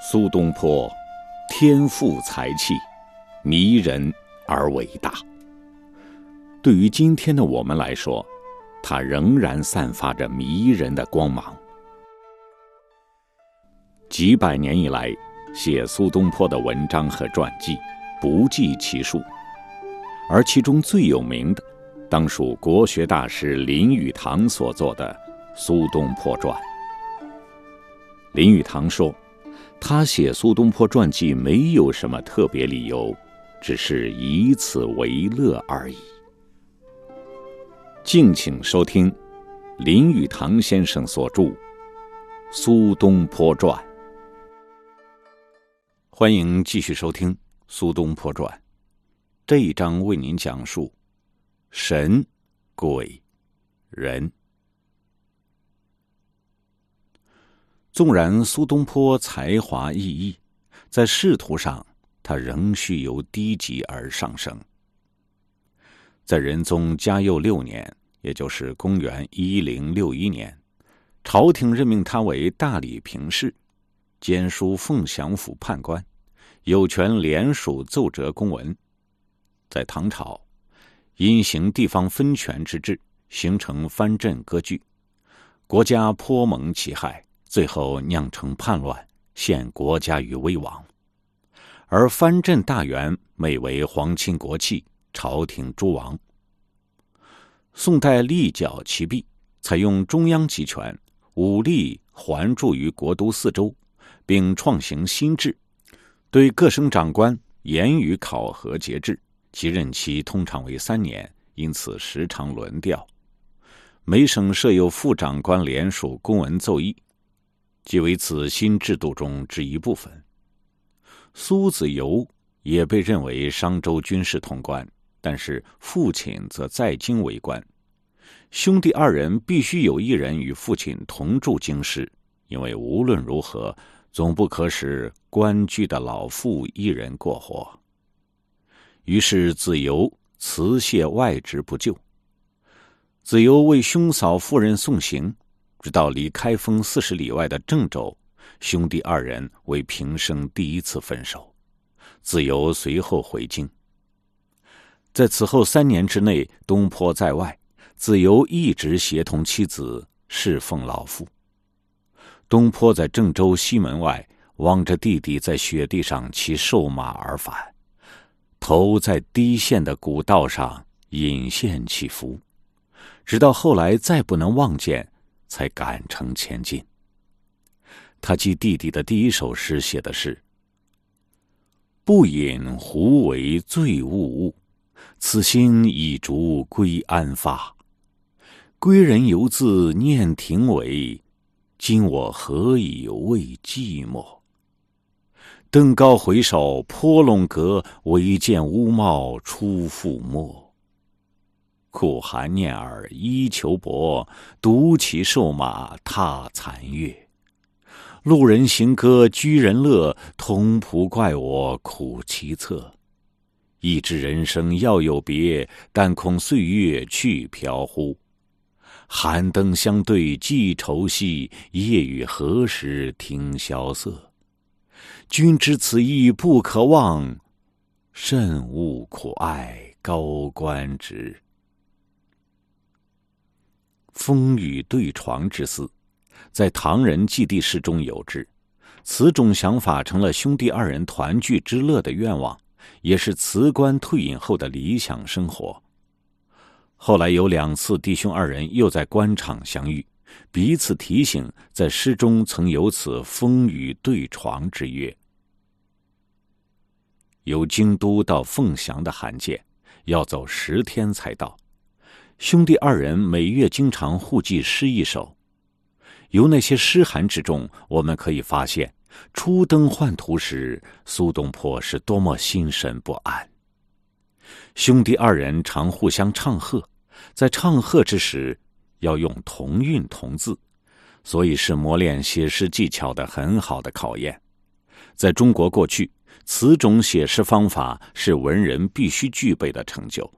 苏东坡，天赋才气，迷人而伟大。对于今天的我们来说，他仍然散发着迷人的光芒。几百年以来，写苏东坡的文章和传记不计其数，而其中最有名的，当属国学大师林语堂所作的《苏东坡传》。林语堂说。他写苏东坡传记没有什么特别理由，只是以此为乐而已。敬请收听林语堂先生所著《苏东坡传》。欢迎继续收听《苏东坡传》，这一章为您讲述神、鬼、人。纵然苏东坡才华异异，在仕途上他仍需由低级而上升。在仁宗嘉佑六年，也就是公元一零六一年，朝廷任命他为大理评事，兼书凤翔府判官，有权联署奏折公文。在唐朝，因行地方分权之制，形成藩镇割据，国家颇蒙其害。最后酿成叛乱，陷国家于危亡。而藩镇大员每为皇亲国戚、朝廷诸王。宋代立脚其弊，采用中央集权，武力环驻于国都四周，并创行新制，对各省长官严于考核节制，其任期通常为三年，因此时常轮调。每省设有副长官联署公文奏议。即为此新制度中之一部分。苏子由也被认为商周军事统官，但是父亲则在京为官。兄弟二人必须有一人与父亲同住京师，因为无论如何总不可使官居的老父一人过活。于是子由辞谢外职不就。子由为兄嫂夫人送行。直到离开封四十里外的郑州，兄弟二人为平生第一次分手。子由随后回京。在此后三年之内，东坡在外，子由一直协同妻子侍奉老父。东坡在郑州西门外望着弟弟在雪地上骑瘦马而返，头在低陷的古道上隐现起伏，直到后来再不能望见。才赶程前进。他记弟弟的第一首诗写的是：“不饮胡为醉物物，此心已逐归安发。归人犹自念庭尾，今我何以慰寂寞？登高回首坡陇阁，唯见乌帽出覆没。”苦寒念尔衣裘薄，独骑瘦马踏残月。路人行歌居人乐，同仆怪我苦其策。亦知人生要有别，但恐岁月去飘忽。寒灯相对寄愁兮，夜雨何时听萧瑟？君知此意不可忘，慎勿苦爱高官职。风雨对床之思，在唐人祭地诗中有之。此种想法成了兄弟二人团聚之乐的愿望，也是辞官退隐后的理想生活。后来有两次，弟兄二人又在官场相遇，彼此提醒，在诗中曾有此风雨对床之约。由京都到凤翔的函件，要走十天才到。兄弟二人每月经常互寄诗一首，由那些诗函之中，我们可以发现，初登宦途时，苏东坡是多么心神不安。兄弟二人常互相唱和，在唱和之时，要用同韵同字，所以是磨练写诗技巧的很好的考验。在中国过去，此种写诗方法是文人必须具备的成就。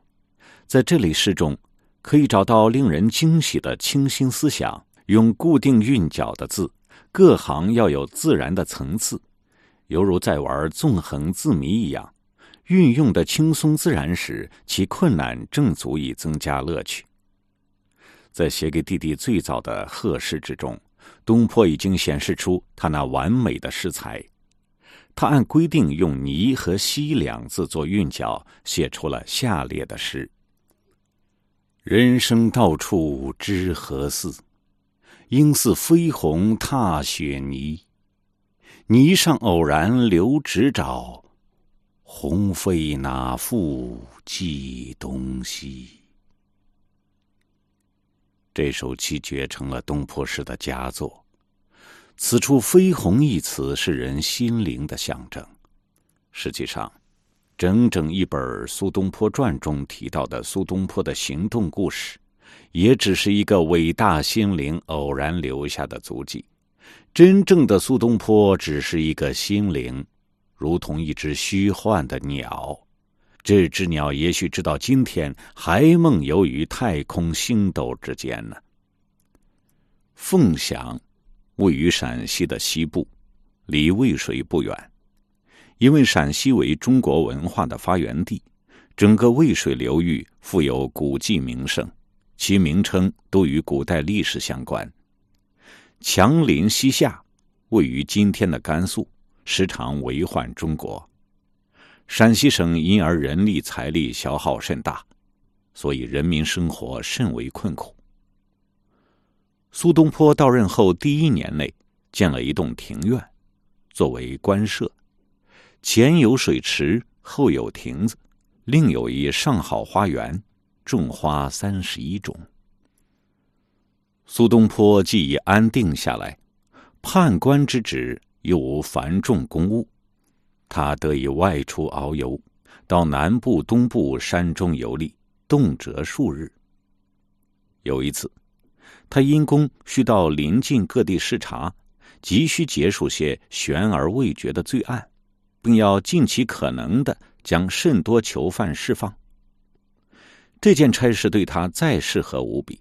在这里诗中。可以找到令人惊喜的清新思想，用固定韵脚的字，各行要有自然的层次，犹如在玩纵横字谜一样，运用的轻松自然时，其困难正足以增加乐趣。在写给弟弟最早的贺诗之中，东坡已经显示出他那完美的诗才。他按规定用“泥”和“溪”两字做韵脚，写出了下列的诗：“人生到处知何似？应似飞鸿踏雪泥。泥上偶然留指爪，鸿飞哪复计东西。”这首七绝成了东坡诗的佳作。此处“飞鸿”一词是人心灵的象征。实际上，整整一本《苏东坡传》中提到的苏东坡的行动故事，也只是一个伟大心灵偶然留下的足迹。真正的苏东坡只是一个心灵，如同一只虚幻的鸟。这只鸟也许直到今天还梦游于太空星斗之间呢。凤翔位于陕西的西部，离渭水不远。因为陕西为中国文化的发源地，整个渭水流域富有古迹名胜，其名称都与古代历史相关。强邻西夏，位于今天的甘肃，时常为患中国。陕西省因而人力财力消耗甚大，所以人民生活甚为困苦。苏东坡到任后第一年内，建了一栋庭院，作为官舍，前有水池，后有亭子，另有一上好花园，种花三十一种。苏东坡既已安定下来，判官之职又无繁重公务。他得以外出遨游，到南部、东部山中游历，动辄数日。有一次，他因公需到邻近各地视察，急需结束些悬而未决的罪案，并要尽其可能的将甚多囚犯释放。这件差事对他再适合无比，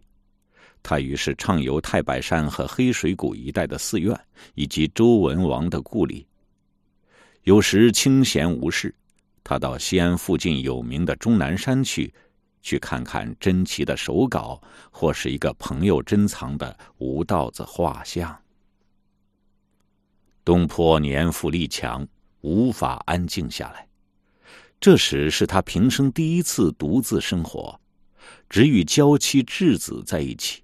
他于是畅游太白山和黑水谷一带的寺院，以及周文王的故里。有时清闲无事，他到西安附近有名的终南山去，去看看珍奇的手稿，或是一个朋友珍藏的吴道子画像。东坡年富力强，无法安静下来。这时是他平生第一次独自生活，只与娇妻稚子在一起。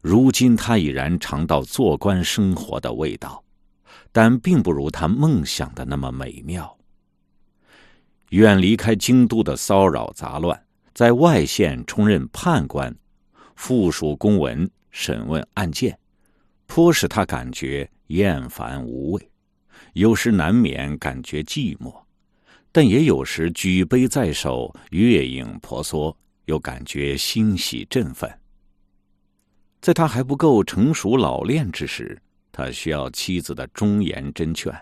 如今他已然尝到做官生活的味道。但并不如他梦想的那么美妙。远离开京都的骚扰杂乱，在外县充任判官，附属公文，审问案件，颇使他感觉厌烦无味。有时难免感觉寂寞，但也有时举杯在手，月影婆娑，又感觉欣喜振奋。在他还不够成熟老练之时。他需要妻子的忠言真劝。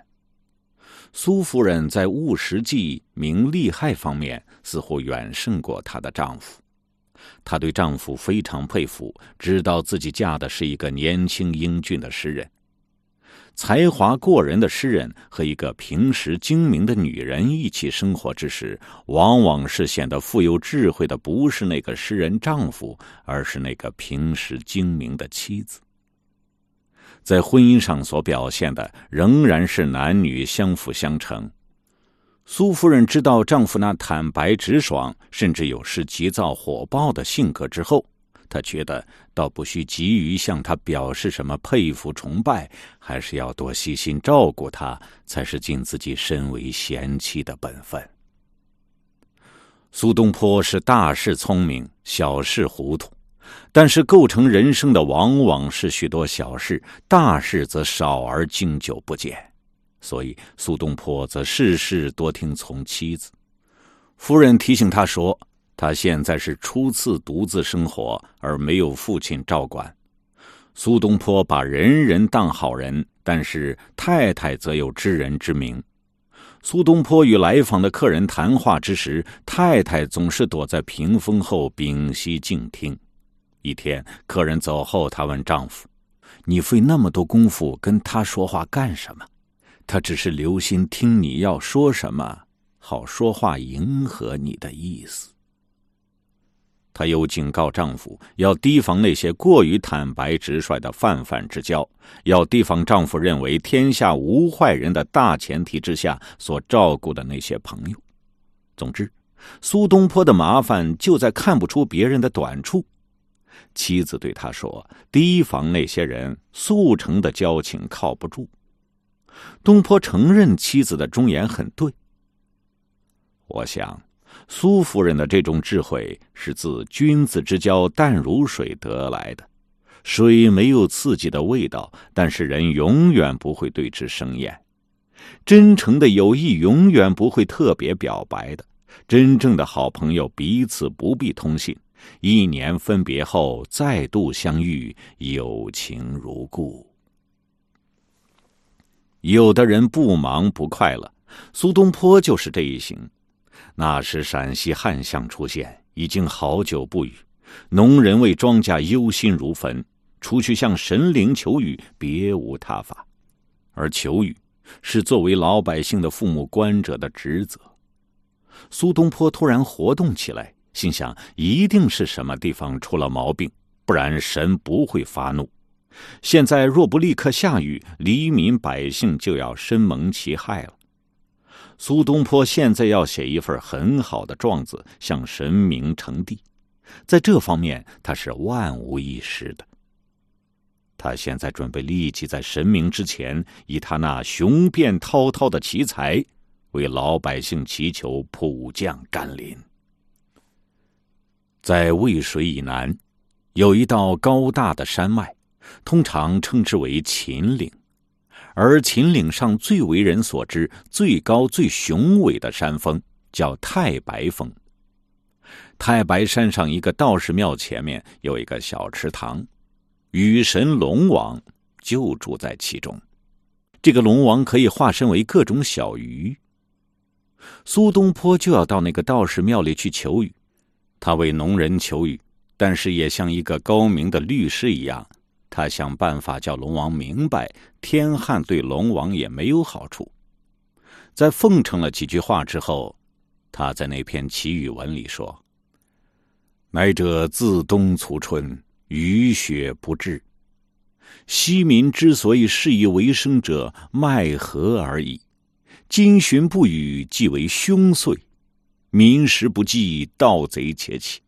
苏夫人在务实际、明利害方面似乎远胜过她的丈夫。她对丈夫非常佩服，知道自己嫁的是一个年轻英俊的诗人。才华过人的诗人和一个平时精明的女人一起生活之时，往往是显得富有智慧的，不是那个诗人丈夫，而是那个平时精明的妻子。在婚姻上所表现的仍然是男女相辅相成。苏夫人知道丈夫那坦白直爽，甚至有时急躁火爆的性格之后，他觉得倒不需急于向他表示什么佩服崇拜，还是要多细心照顾他，才是尽自己身为贤妻的本分。苏东坡是大事聪明，小事糊涂。但是构成人生的往往是许多小事，大事则少而经久不减。所以苏东坡则事事多听从妻子。夫人提醒他说：“他现在是初次独自生活，而没有父亲照管。”苏东坡把人人当好人，但是太太则有知人之明。苏东坡与来访的客人谈话之时，太太总是躲在屏风后屏息静听。一天，客人走后，她问丈夫：“你费那么多功夫跟他说话干什么？他只是留心听你要说什么，好说话迎合你的意思。她又警告丈夫要提防那些过于坦白直率的泛泛之交，要提防丈夫认为天下无坏人的大前提之下所照顾的那些朋友。总之，苏东坡的麻烦就在看不出别人的短处。妻子对他说：“提防那些人，速成的交情靠不住。”东坡承认妻子的忠言很对。我想。苏夫人的这种智慧是自君子之交淡如水得来的。水没有刺激的味道，但是人永远不会对之生厌。真诚的友谊永远不会特别表白的。真正的好朋友彼此不必通信，一年分别后再度相遇，友情如故。有的人不忙不快乐，苏东坡就是这一型。那时陕西旱象出现，已经好久不雨，农人为庄稼忧心如焚，出去向神灵求雨，别无他法。而求雨是作为老百姓的父母官者的职责。苏东坡突然活动起来，心想一定是什么地方出了毛病，不然神不会发怒。现在若不立刻下雨，黎民百姓就要身蒙其害了。苏东坡现在要写一份很好的状子，向神明呈递，在这方面他是万无一失的。他现在准备立即在神明之前，以他那雄辩滔滔的奇才，为老百姓祈求普降甘霖。在渭水以南，有一道高大的山脉，通常称之为秦岭。而秦岭上最为人所知、最高最雄伟的山峰叫太白峰。太白山上一个道士庙前面有一个小池塘，雨神龙王就住在其中。这个龙王可以化身为各种小鱼。苏东坡就要到那个道士庙里去求雨，他为农人求雨，但是也像一个高明的律师一样。他想办法叫龙王明白，天旱对龙王也没有好处。在奉承了几句话之后，他在那篇祈雨文里说：“乃者自冬促春，雨雪不至。西民之所以适以为生者，奈何而已。今旬不雨，即为凶岁。民时不济，盗贼且起。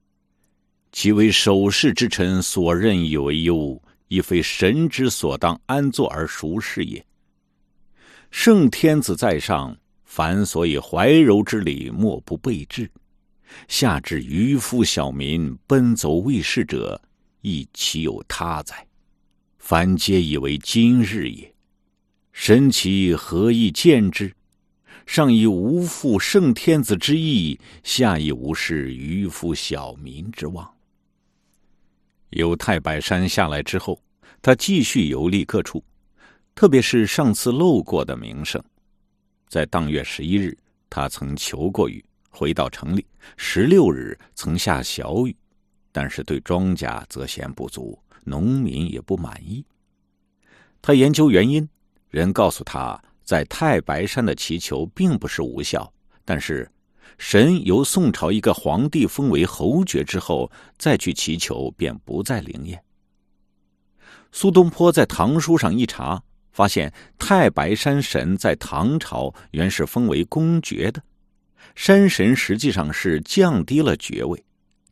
其为守世之臣所任以为忧。”亦非神之所当安坐而熟视也。圣天子在上，凡所以怀柔之礼，莫不备至。下至渔夫小民，奔走为事者，亦岂有他哉？凡皆以为今日也。神其何以见之？上以无负圣天子之意，下以无视渔夫小民之望。由太白山下来之后，他继续游历各处，特别是上次漏过的名胜。在当月十一日，他曾求过雨，回到城里。十六日曾下小雨，但是对庄稼则嫌不足，农民也不满意。他研究原因，人告诉他在太白山的祈求并不是无效，但是。神由宋朝一个皇帝封为侯爵之后，再去祈求便不再灵验。苏东坡在唐书上一查，发现太白山神在唐朝原是封为公爵的，山神实际上是降低了爵位，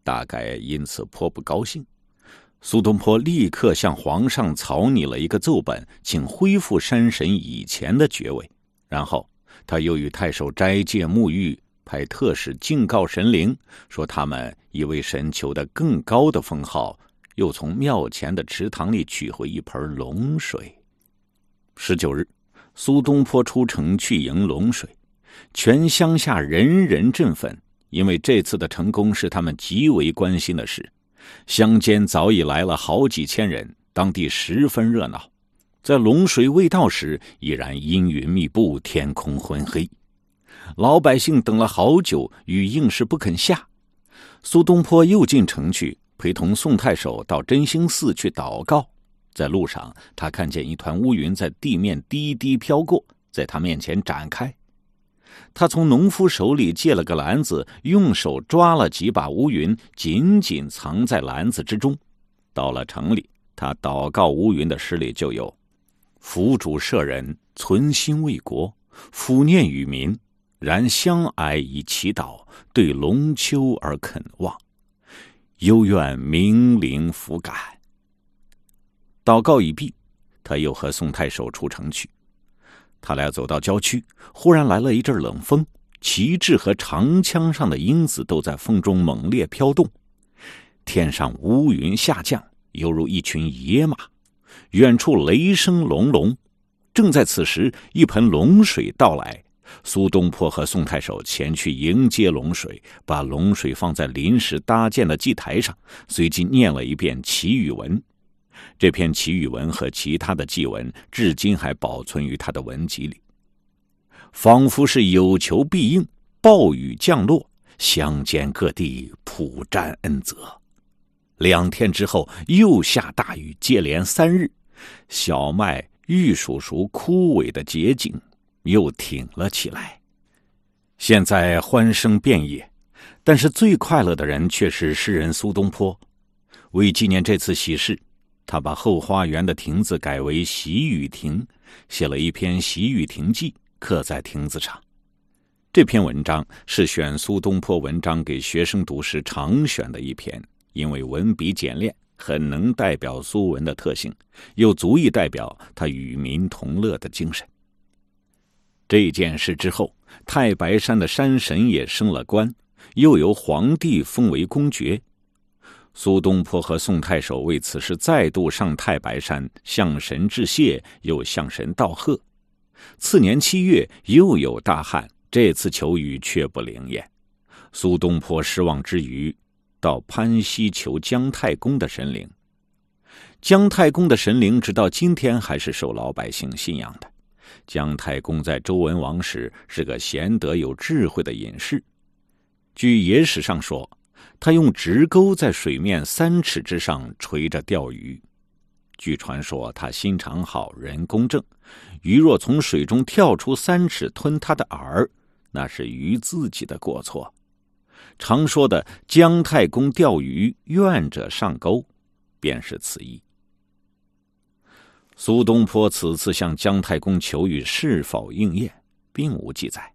大概因此颇不高兴。苏东坡立刻向皇上草拟了一个奏本，请恢复山神以前的爵位，然后他又与太守斋戒沐浴。派特使敬告神灵，说他们已为神求得更高的封号，又从庙前的池塘里取回一盆龙水。十九日，苏东坡出城去迎龙水，全乡下人人振奋，因为这次的成功是他们极为关心的事。乡间早已来了好几千人，当地十分热闹。在龙水未到时，已然阴云密布，天空昏黑。老百姓等了好久，雨硬是不肯下。苏东坡又进城去，陪同宋太守到真兴寺去祷告。在路上，他看见一团乌云在地面低低飘过，在他面前展开。他从农夫手里借了个篮子，用手抓了几把乌云，紧紧藏在篮子之中。到了城里，他祷告乌云的诗里就有：“福主舍人，存心为国，抚念与民，然相哀以祈祷，对龙丘而恳望，幽怨冥灵弗感。”祷告已毕，他又和宋太守出城去。他俩走到郊区，忽然来了一阵冷风，旗帜和长枪上的缨子都在风中猛烈飘动，天上乌云下降，犹如一群野马。远处雷声隆隆。正在此时，一盆龙水到来，苏东坡和宋太守前去迎接龙水，把龙水放在临时搭建的祭台上，随即念了一遍祈雨文。这篇祈雨文和其他的祭文，至今还保存于他的文集里，仿佛是有求必应，暴雨降落，乡间各地普沾恩泽。两天之后，又下大雨，接连三日，小麦玉蜀黍枯萎的结景又挺了起来。现在欢声遍野，但是最快乐的人却是诗人苏东坡。为纪念这次喜事。他把后花园的亭子改为喜雨亭，写了一篇《喜雨亭记》，刻在亭子上。这篇文章是选苏东坡文章给学生读时常选的一篇，因为文笔简练，很能代表苏文的特性，又足以代表他与民同乐的精神。这件事之后，太白山的山神也升了官，又由皇帝封为公爵。苏东坡和宋太守为此事再度上太白山向神致谢，又向神道贺。次年七月又有大旱，这次求雨却不灵验。苏东坡失望之余，到潘溪求姜太公的神灵。姜太公的神灵直到今天还是受老百姓信仰的。姜太公在周文王时是个贤德有智慧的隐士，据野史上说。他用直钩在水面三尺之上垂着钓鱼，据传说他心肠好，人公正。鱼若从水中跳出三尺吞他的饵，那是鱼自己的过错。常说的姜太公钓鱼，愿者上钩，便是此意。苏东坡此次向姜太公求雨是否应验，并无记载。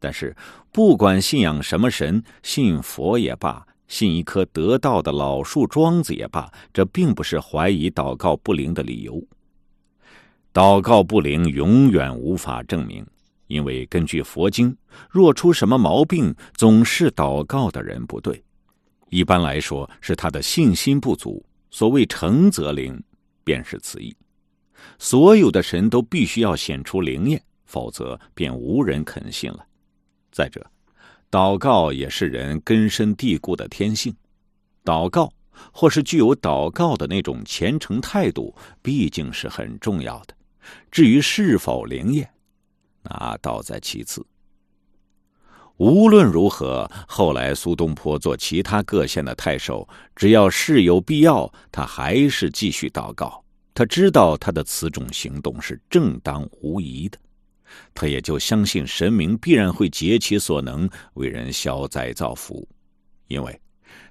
但是，不管信仰什么神，信佛也罢，信一棵得道的老树桩子也罢，这并不是怀疑祷告不灵的理由。祷告不灵，永远无法证明，因为根据佛经，若出什么毛病，总是祷告的人不对。一般来说，是他的信心不足。所谓诚则灵，便是此意。所有的神都必须要显出灵验，否则便无人肯信了。再者，祷告也是人根深蒂固的天性。祷告，或是具有祷告的那种虔诚态度，毕竟是很重要的。至于是否灵验，那倒在其次。无论如何，后来苏东坡做其他各县的太守，只要事有必要，他还是继续祷告。他知道他的此种行动是正当无疑的。他也就相信神明必然会竭其所能为人消灾造福，因为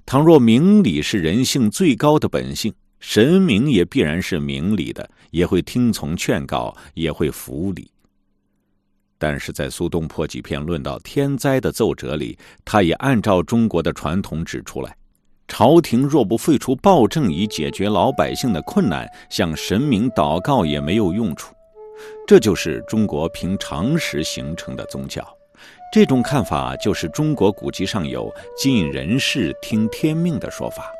倘若明理是人性最高的本性，神明也必然是明理的，也会听从劝告，也会服理。但是在苏东坡几篇论到天灾的奏折里，他也按照中国的传统指出来：朝廷若不废除暴政以解决老百姓的困难，向神明祷告也没有用处。这就是中国凭常识形成的宗教，这种看法就是中国古籍上有“尽人事，听天命”的说法。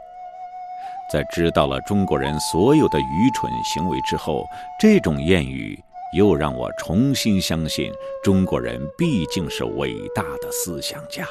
在知道了中国人所有的愚蠢行为之后，这种谚语又让我重新相信中国人毕竟是伟大的思想家。